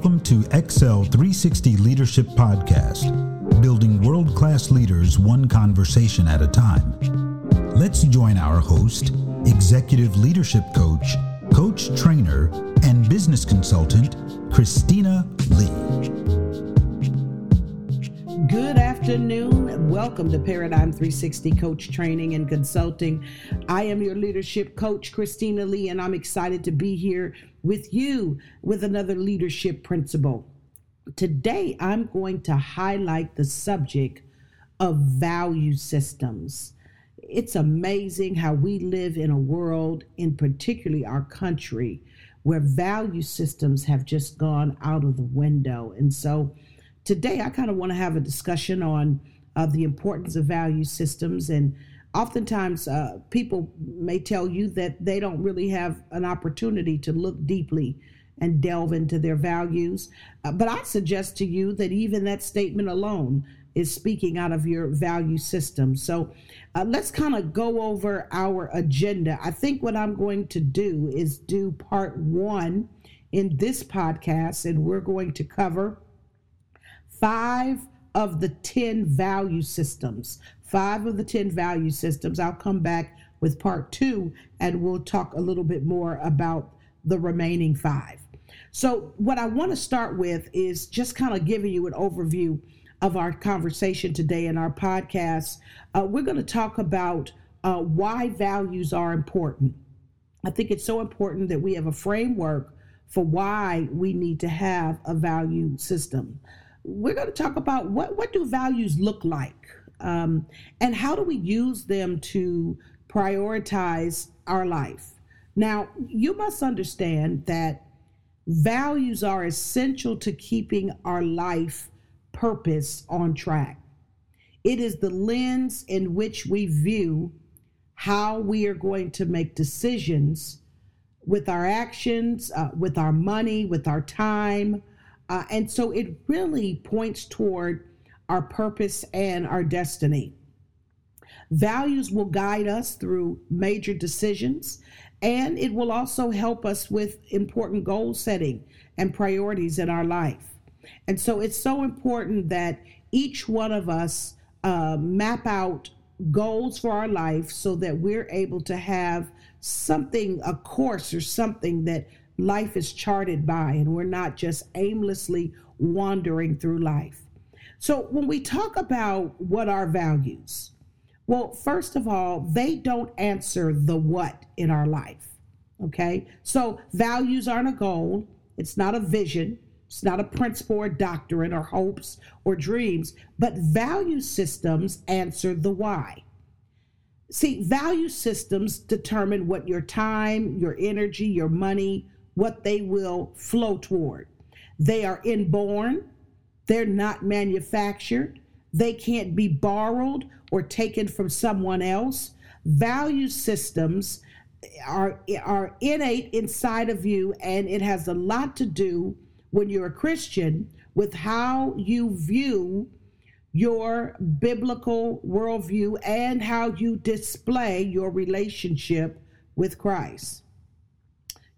Welcome to Excel 360 Leadership Podcast, building world class leaders one conversation at a time. Let's join our host, executive leadership coach, coach trainer, and business consultant, Christina Lee. Good afternoon. Welcome to Paradigm 360 Coach Training and Consulting. I am your leadership coach, Christina Lee, and I'm excited to be here with you with another leadership principle. Today, I'm going to highlight the subject of value systems. It's amazing how we live in a world, in particularly our country, where value systems have just gone out of the window. And so today, I kind of want to have a discussion on uh, the importance of value systems and oftentimes uh, people may tell you that they don't really have an opportunity to look deeply and delve into their values. Uh, but I suggest to you that even that statement alone is speaking out of your value system. So uh, let's kind of go over our agenda. I think what I'm going to do is do part one in this podcast, and we're going to cover five of the 10 value systems five of the 10 value systems. I'll come back with part two and we'll talk a little bit more about the remaining five. So, what I want to start with is just kind of giving you an overview of our conversation today in our podcast. Uh, we're going to talk about uh, why values are important. I think it's so important that we have a framework for why we need to have a value system. We're going to talk about what, what do values look like? Um, and how do we use them to prioritize our life? Now, you must understand that values are essential to keeping our life purpose on track. It is the lens in which we view how we are going to make decisions with our actions, uh, with our money, with our time. Uh, and so it really points toward our purpose, and our destiny. Values will guide us through major decisions, and it will also help us with important goal setting and priorities in our life. And so it's so important that each one of us uh, map out goals for our life so that we're able to have something, a course or something that life is charted by, and we're not just aimlessly wandering through life. So when we talk about what are values, well, first of all, they don't answer the what in our life. Okay. So values aren't a goal, it's not a vision, it's not a principle or doctrine or hopes or dreams, but value systems answer the why. See, value systems determine what your time, your energy, your money, what they will flow toward. They are inborn, they're not manufactured. They can't be borrowed or taken from someone else. Value systems are, are innate inside of you, and it has a lot to do when you're a Christian with how you view your biblical worldview and how you display your relationship with Christ.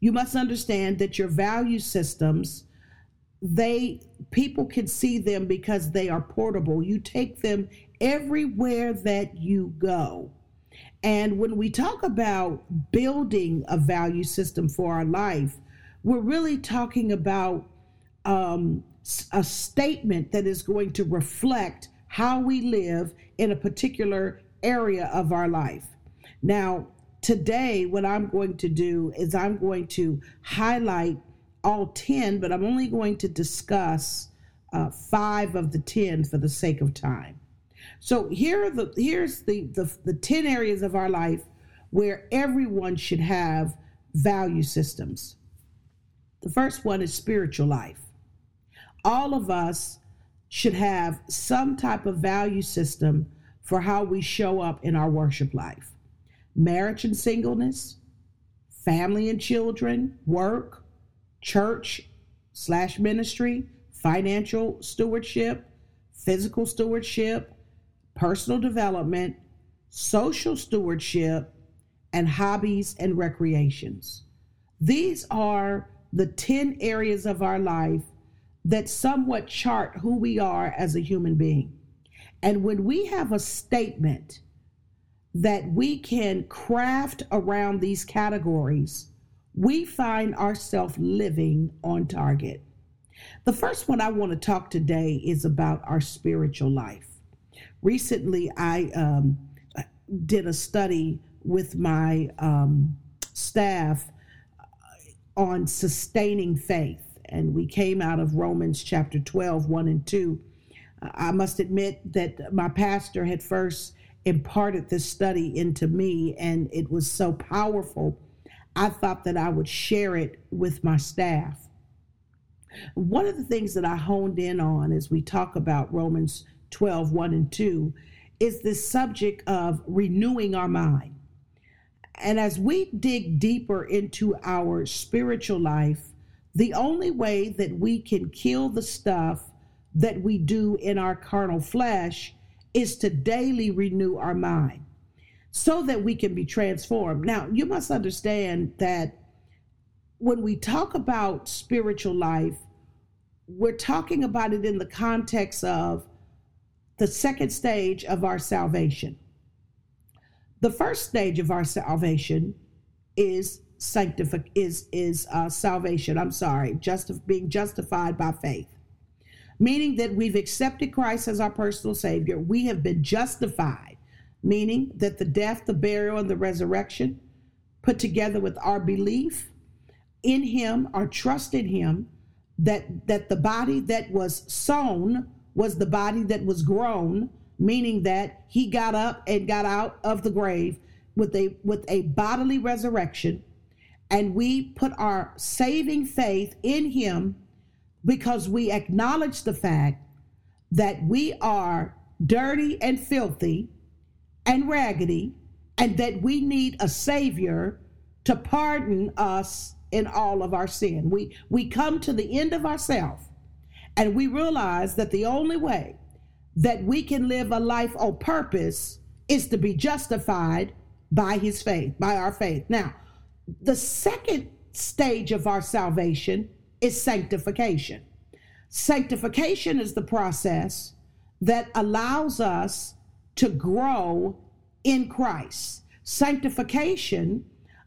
You must understand that your value systems they people can see them because they are portable. You take them everywhere that you go. And when we talk about building a value system for our life, we're really talking about um, a statement that is going to reflect how we live in a particular area of our life. Now, today, what I'm going to do is I'm going to highlight all 10, but I'm only going to discuss uh, five of the 10 for the sake of time. So here are the here's the, the the 10 areas of our life where everyone should have value systems. The first one is spiritual life. All of us should have some type of value system for how we show up in our worship life. Marriage and singleness, family and children, work, church slash ministry, financial stewardship, physical stewardship, personal development, social stewardship, and hobbies and recreations. These are the 10 areas of our life that somewhat chart who we are as a human being. And when we have a statement that we can craft around these categories, we find ourselves living on target. The first one I want to talk today is about our spiritual life. Recently, I um, did a study with my um, staff on sustaining faith, and we came out of Romans chapter 12, 1 and 2. I must admit that my pastor had first imparted this study into me, and it was so powerful. I thought that I would share it with my staff. One of the things that I honed in on as we talk about Romans 12, 1 and 2 is this subject of renewing our mind. And as we dig deeper into our spiritual life, the only way that we can kill the stuff that we do in our carnal flesh is to daily renew our mind so that we can be transformed. Now, you must understand that when we talk about spiritual life, we're talking about it in the context of the second stage of our salvation. The first stage of our salvation is sanctific is is uh, salvation. I'm sorry, just being justified by faith, meaning that we've accepted Christ as our personal Savior. We have been justified, meaning that the death, the burial, and the resurrection, put together with our belief in Him, our trust in Him, that that the body that was sown was the body that was grown meaning that he got up and got out of the grave with a with a bodily resurrection and we put our saving faith in him because we acknowledge the fact that we are dirty and filthy and raggedy and that we need a savior to pardon us in all of our sin we we come to the end of ourselves and we realize that the only way that we can live a life on purpose is to be justified by his faith, by our faith. Now, the second stage of our salvation is sanctification. Sanctification is the process that allows us to grow in Christ. Sanctification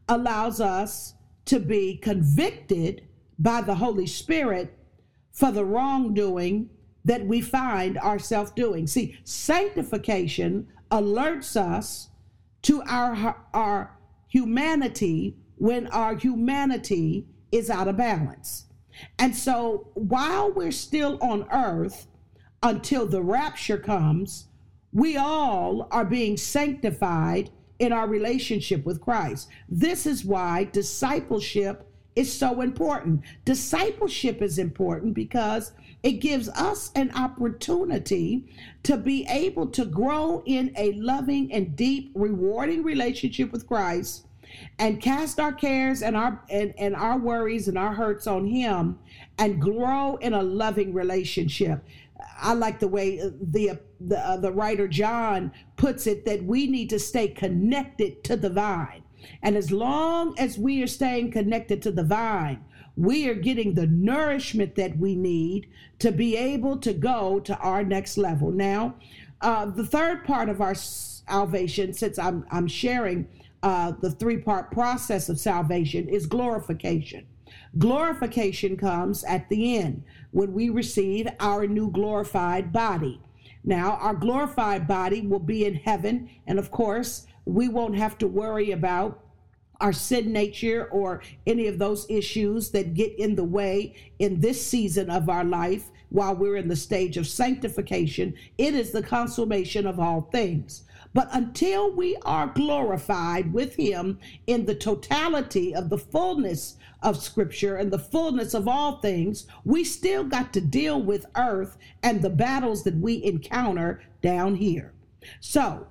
allows us to be convicted by the Holy Spirit for the wrongdoing that we find ourselves doing. See, sanctification alerts us to our, our humanity when our humanity is out of balance. And so while we're still on earth until the rapture comes, we all are being sanctified in our relationship with Christ. This is why discipleship is so important. Discipleship is important because it gives us an opportunity to be able to grow in a loving and deep, rewarding relationship with Christ and cast our cares and our and, and our worries and our hurts on him and grow in a loving relationship. I like the way the the, uh, the writer John puts it that we need to stay connected to the vine. And as long as we are staying connected to the vine, we are getting the nourishment that we need to be able to go to our next level. Now, uh, the third part of our salvation, since I'm, I'm sharing uh, the three part process of salvation, is glorification. Glorification comes at the end when we receive our new glorified body. Now, our glorified body will be in heaven, and of course, we won't have to worry about our sin nature or any of those issues that get in the way in this season of our life while we're in the stage of sanctification. It is the consummation of all things. But until we are glorified with Him in the totality of the fullness of Scripture and the fullness of all things, we still got to deal with earth and the battles that we encounter down here. So,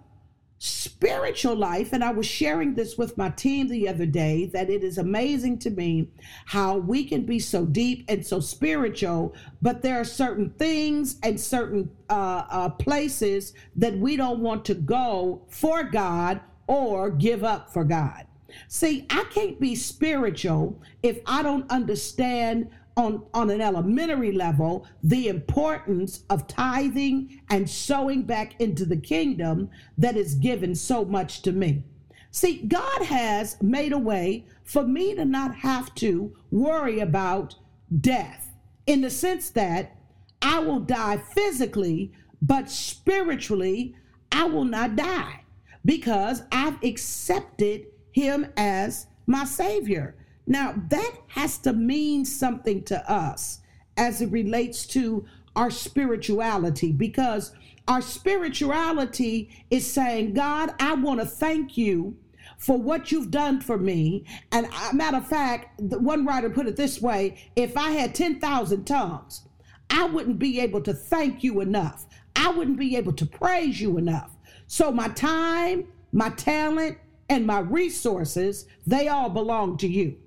spiritual life, and I was sharing this with my team the other day, that it is amazing to me how we can be so deep and so spiritual, but there are certain things and certain uh, uh, places that we don't want to go for God or give up for God. See, I can't be spiritual if I don't understand on, on an elementary level the importance of tithing and sowing back into the kingdom that is given so much to me. See, God has made a way for me to not have to worry about death in the sense that I will die physically, but spiritually, I will not die because I've accepted Him as my Savior. Now, that has to mean something to us as it relates to our spirituality because our spirituality is saying, God, I want to thank you for what you've done for me. And matter of fact, one writer put it this way if I had 10,000 tongues, I wouldn't be able to thank you enough. I wouldn't be able to praise you enough. So my time, my talent, and my resources, they all belong to you.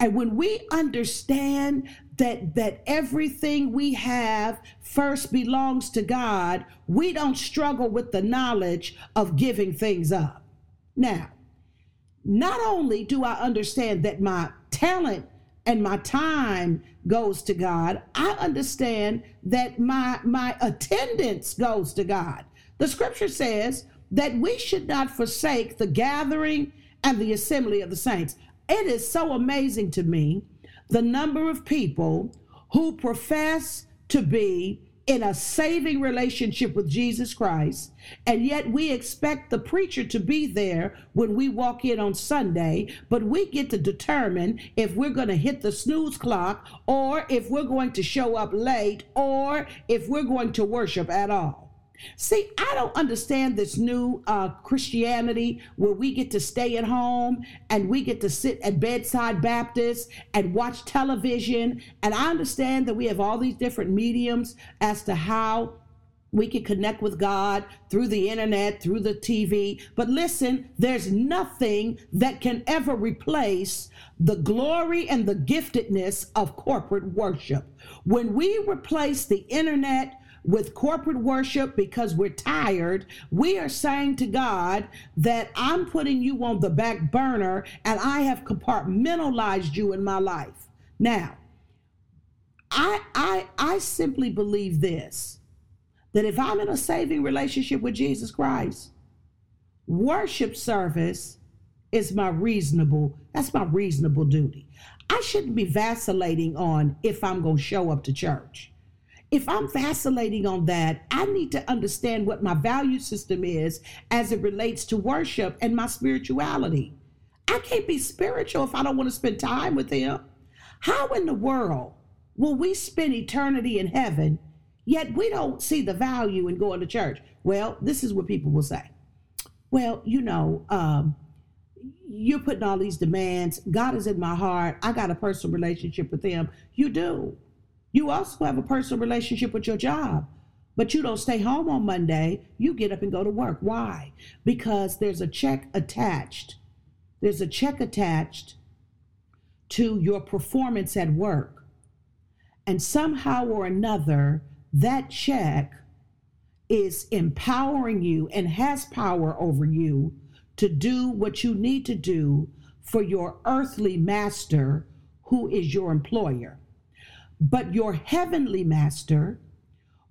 And when we understand that that everything we have first belongs to God, we don't struggle with the knowledge of giving things up. Now, not only do I understand that my talent and my time goes to God, I understand that my my attendance goes to God. The scripture says that we should not forsake the gathering and the assembly of the saints. It is so amazing to me the number of people who profess to be in a saving relationship with Jesus Christ, and yet we expect the preacher to be there when we walk in on Sunday, but we get to determine if we're going to hit the snooze clock or if we're going to show up late or if we're going to worship at all. See, I don't understand this new uh, Christianity where we get to stay at home and we get to sit at bedside Baptist and watch television. And I understand that we have all these different mediums as to how we can connect with God through the internet, through the TV. But listen, there's nothing that can ever replace the glory and the giftedness of corporate worship. When we replace the internet, with corporate worship because we're tired, we are saying to God that I'm putting you on the back burner and I have compartmentalized you in my life. Now, I I I simply believe this that if I'm in a saving relationship with Jesus Christ, worship service is my reasonable that's my reasonable duty. I shouldn't be vacillating on if I'm going to show up to church if I'm vacillating on that, I need to understand what my value system is as it relates to worship and my spirituality. I can't be spiritual if I don't want to spend time with Him. How in the world will we spend eternity in heaven, yet we don't see the value in going to church? Well, this is what people will say. Well, you know, um, you're putting all these demands. God is in my heart. I got a personal relationship with Him. You do. You also have a personal relationship with your job, but you don't stay home on Monday. You get up and go to work. Why? Because there's a check attached. There's a check attached to your performance at work. And somehow or another, that check is empowering you and has power over you to do what you need to do for your earthly master, who is your employer but your heavenly master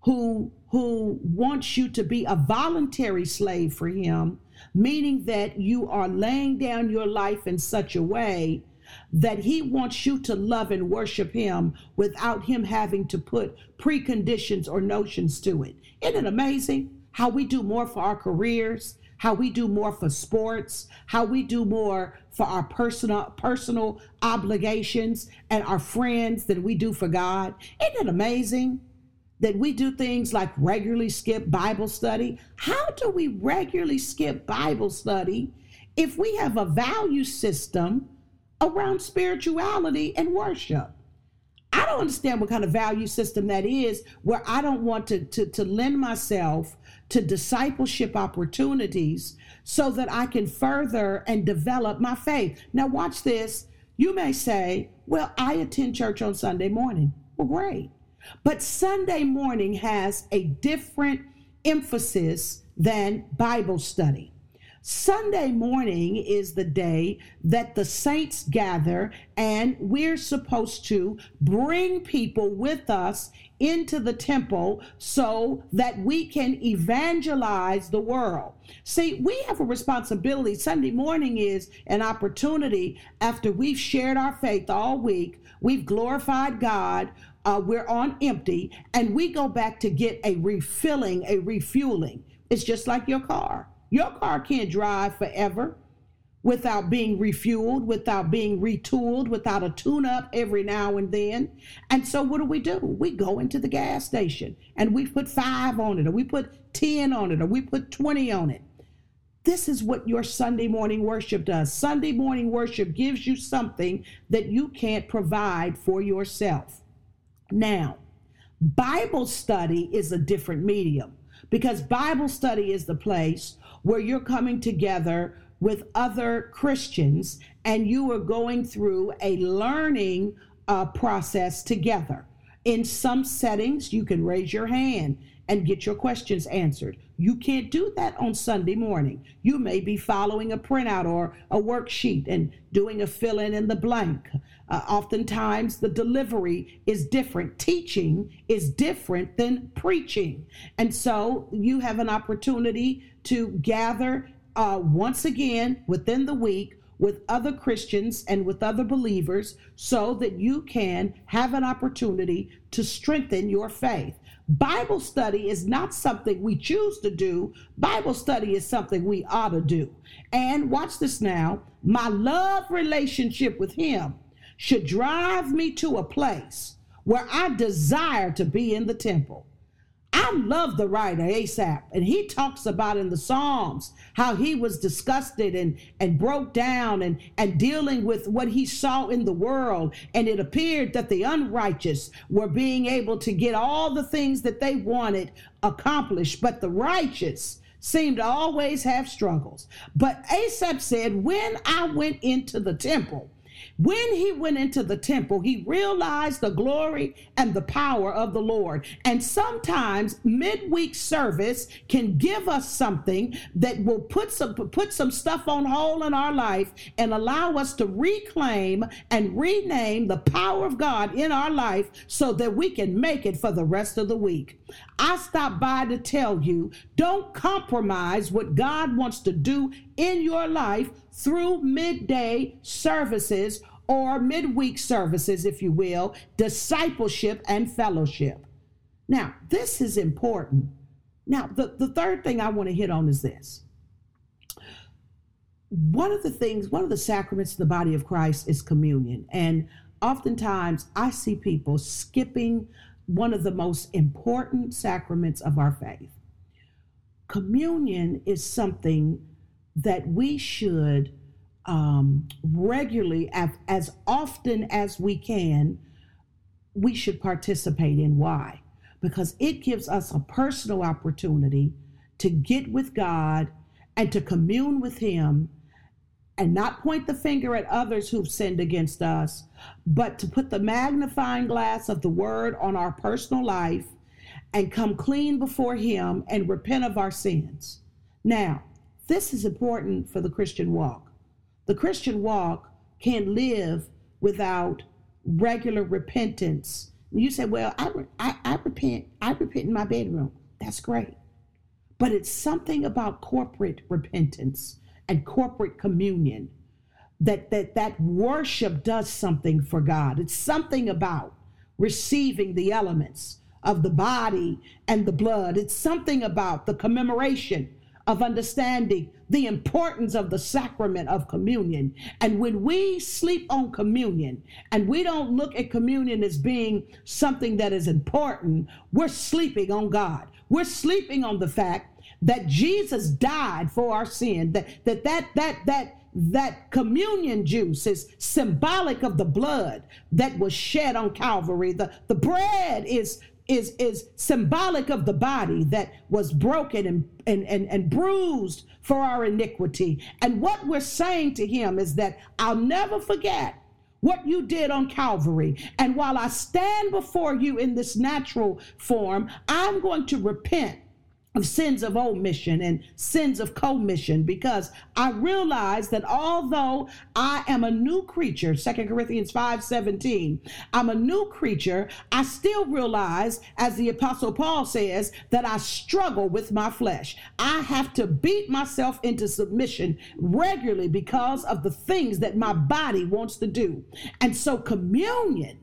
who who wants you to be a voluntary slave for him meaning that you are laying down your life in such a way that he wants you to love and worship him without him having to put preconditions or notions to it. Isn't it amazing how we do more for our careers how we do more for sports, how we do more for our personal personal obligations and our friends than we do for God. Isn't it amazing that we do things like regularly skip Bible study? How do we regularly skip Bible study if we have a value system around spirituality and worship? I don't understand what kind of value system that is where I don't want to, to, to lend myself to discipleship opportunities so that I can further and develop my faith. Now, watch this. You may say, Well, I attend church on Sunday morning. Well, great. But Sunday morning has a different emphasis than Bible study. Sunday morning is the day that the saints gather, and we're supposed to bring people with us into the temple so that we can evangelize the world. See, we have a responsibility. Sunday morning is an opportunity after we've shared our faith all week, we've glorified God. Uh, we're on empty, and we go back to get a refilling, a refueling. It's just like your car. Your car can't drive forever without being refueled, without being retooled, without a tune up every now and then. And so, what do we do? We go into the gas station and we put five on it, or we put 10 on it, or we put 20 on it. This is what your Sunday morning worship does. Sunday morning worship gives you something that you can't provide for yourself. Now, Bible study is a different medium because Bible study is the place where you're coming together with other Christians and you are going through a learning uh, process together. In some settings, you can raise your hand and get your questions answered. You can't do that on Sunday morning. You may be following a printout or a worksheet and doing a fill in in the blank. Uh, oftentimes, the delivery is different. Teaching is different than preaching. And so, you have an opportunity to gather uh, once again within the week with other Christians and with other believers so that you can have an opportunity to strengthen your faith. Bible study is not something we choose to do. Bible study is something we ought to do. And watch this now. My love relationship with Him should drive me to a place where I desire to be in the temple. I love the writer Asaph, and he talks about in the Psalms how he was disgusted and, and broke down and, and dealing with what he saw in the world. And it appeared that the unrighteous were being able to get all the things that they wanted accomplished, but the righteous seemed to always have struggles. But Asaph said, When I went into the temple, when he went into the temple, he realized the glory and the power of the Lord. And sometimes midweek service can give us something that will put some put some stuff on hold in our life and allow us to reclaim and rename the power of God in our life so that we can make it for the rest of the week. I stopped by to tell you don't compromise what God wants to do in your life through midday services or midweek services, if you will, discipleship and fellowship. Now, this is important. Now, the, the third thing I want to hit on is this. One of the things, one of the sacraments of the body of Christ is communion. And oftentimes I see people skipping one of the most important sacraments of our faith. Communion is something that we should um, regularly, as, as often as we can, we should participate in. Why? Because it gives us a personal opportunity to get with God and to commune with Him and not point the finger at others who've sinned against us, but to put the magnifying glass of the Word on our personal life and come clean before Him and repent of our sins. Now, this is important for the Christian walk. The Christian walk can't live without regular repentance. You say, "Well, I, I, I repent. I repent in my bedroom." That's great, but it's something about corporate repentance and corporate communion that that that worship does something for God. It's something about receiving the elements of the body and the blood. It's something about the commemoration of understanding the importance of the sacrament of communion. And when we sleep on communion and we don't look at communion as being something that is important, we're sleeping on God. We're sleeping on the fact that Jesus died for our sin, that that that that that that communion juice is symbolic of the blood that was shed on Calvary. The, the bread is is is symbolic of the body that was broken and, and, and, and bruised for our iniquity. And what we're saying to him is that I'll never forget what you did on Calvary. And while I stand before you in this natural form, I'm going to repent sins of omission and sins of commission because I realize that although I am a new creature, 2 Corinthians 5 17, I'm a new creature, I still realize, as the Apostle Paul says, that I struggle with my flesh. I have to beat myself into submission regularly because of the things that my body wants to do. And so, communion,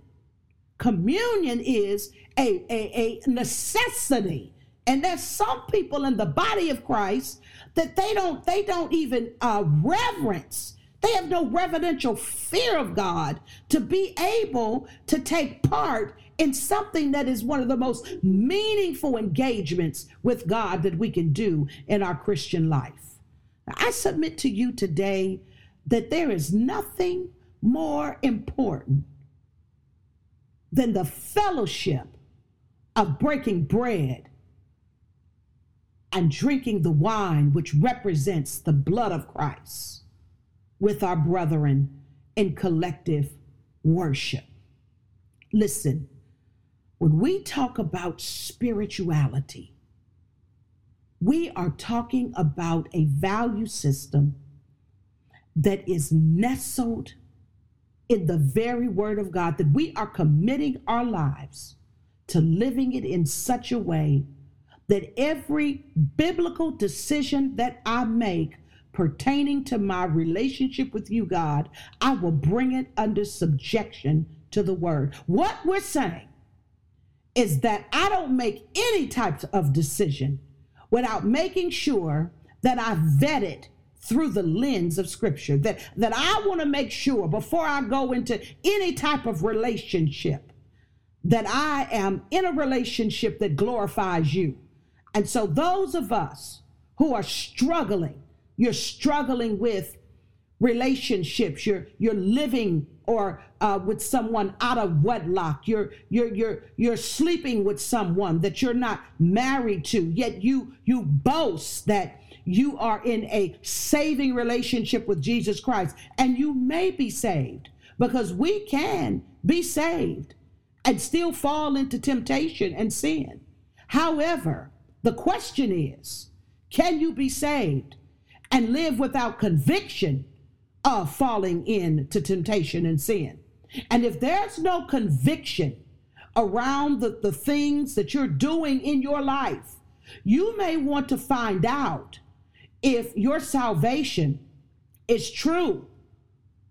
communion is a, a, a necessity and there's some people in the body of Christ that they don't they don't even uh, reverence. They have no reverential fear of God to be able to take part in something that is one of the most meaningful engagements with God that we can do in our Christian life. I submit to you today that there is nothing more important than the fellowship of breaking bread and drinking the wine which represents the blood of Christ with our brethren in collective worship. Listen, when we talk about spirituality, we are talking about a value system that is nestled in the very word of God, that we are committing our lives to living it in such a way that every biblical decision that I make pertaining to my relationship with you, God, I will bring it under subjection to the word. What we're saying is that I don't make any types of decision without making sure that I vet it through the lens of scripture that that I want to make sure before I go into any type of relationship that I am in a relationship that glorifies you and so, those of us who are struggling, you're struggling with relationships, you're you're living or uh, with someone out of wedlock, you're you're you're you're sleeping with someone that you're not married to, yet you you boast that you are in a saving relationship with Jesus Christ, and you may be saved because we can be saved and still fall into temptation and sin. However, the question is can you be saved and live without conviction of falling into temptation and sin? And if there's no conviction around the, the things that you're doing in your life, you may want to find out if your salvation is true.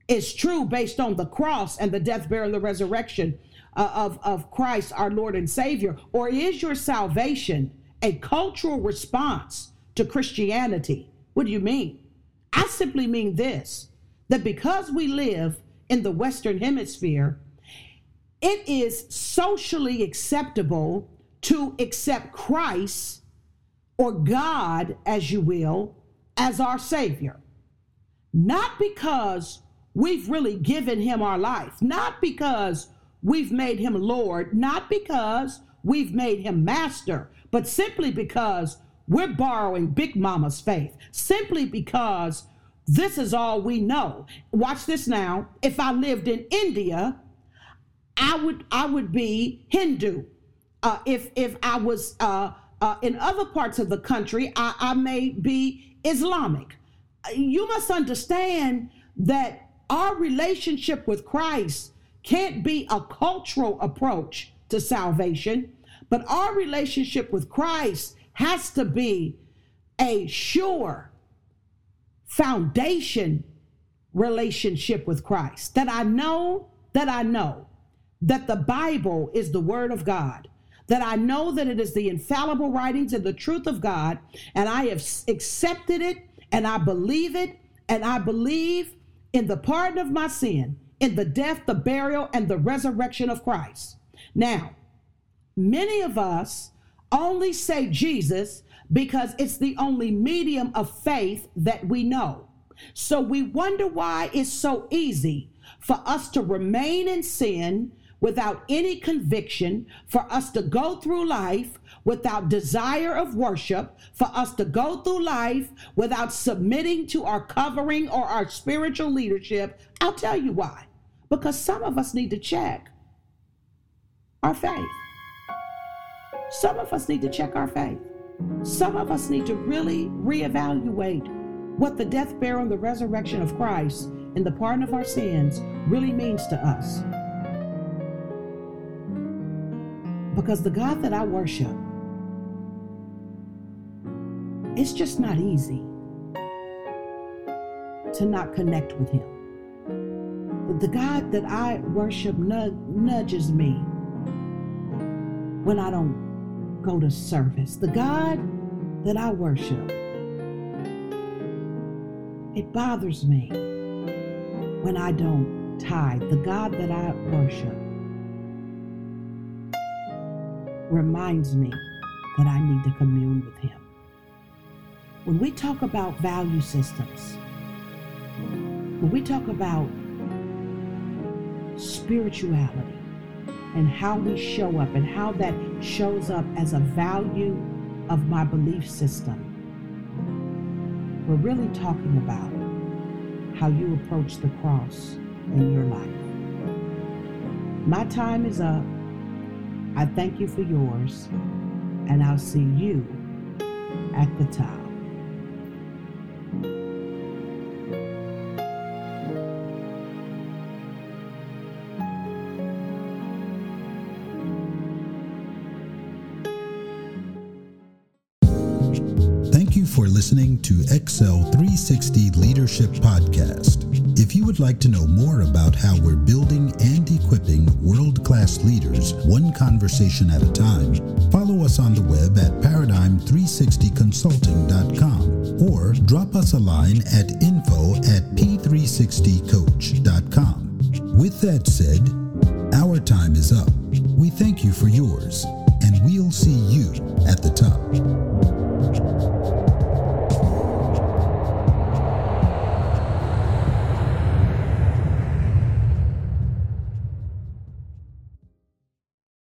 Is true based on the cross and the death, burial, and resurrection uh, of, of Christ, our Lord and Savior? Or is your salvation a cultural response to Christianity. What do you mean? I simply mean this that because we live in the Western Hemisphere, it is socially acceptable to accept Christ or God, as you will, as our Savior. Not because we've really given Him our life, not because we've made Him Lord, not because we've made Him Master, but simply because we're borrowing Big Mama's faith, simply because this is all we know. Watch this now. If I lived in India, I would I would be Hindu. Uh, if if I was uh, uh, in other parts of the country, I, I may be Islamic. You must understand that our relationship with Christ can't be a cultural approach to salvation. But our relationship with Christ has to be a sure foundation relationship with Christ. That I know, that I know that the Bible is the Word of God, that I know that it is the infallible writings and the truth of God, and I have accepted it and I believe it, and I believe in the pardon of my sin, in the death, the burial, and the resurrection of Christ. Now, Many of us only say Jesus because it's the only medium of faith that we know. So we wonder why it's so easy for us to remain in sin without any conviction, for us to go through life without desire of worship, for us to go through life without submitting to our covering or our spiritual leadership. I'll tell you why. Because some of us need to check our faith. Some of us need to check our faith. Some of us need to really reevaluate what the death, burial, and the resurrection of Christ and the pardon of our sins really means to us. Because the God that I worship, it's just not easy to not connect with Him. The God that I worship nudges me when I don't go to service. The God that I worship, it bothers me when I don't tithe. The God that I worship reminds me that I need to commune with Him. When we talk about value systems, when we talk about spirituality and how we show up and how that shows up as a value of my belief system, we're really talking about how you approach the cross in your life. My time is up. I thank you for yours, and I'll see you at the top. For listening to Excel 360 Leadership Podcast. If you would like to know more about how we're building and equipping world class leaders one conversation at a time, follow us on the web at paradigm360consulting.com or drop us a line at info at p360coach.com. With that said, our time is up. We thank you for yours, and we'll see you at the top.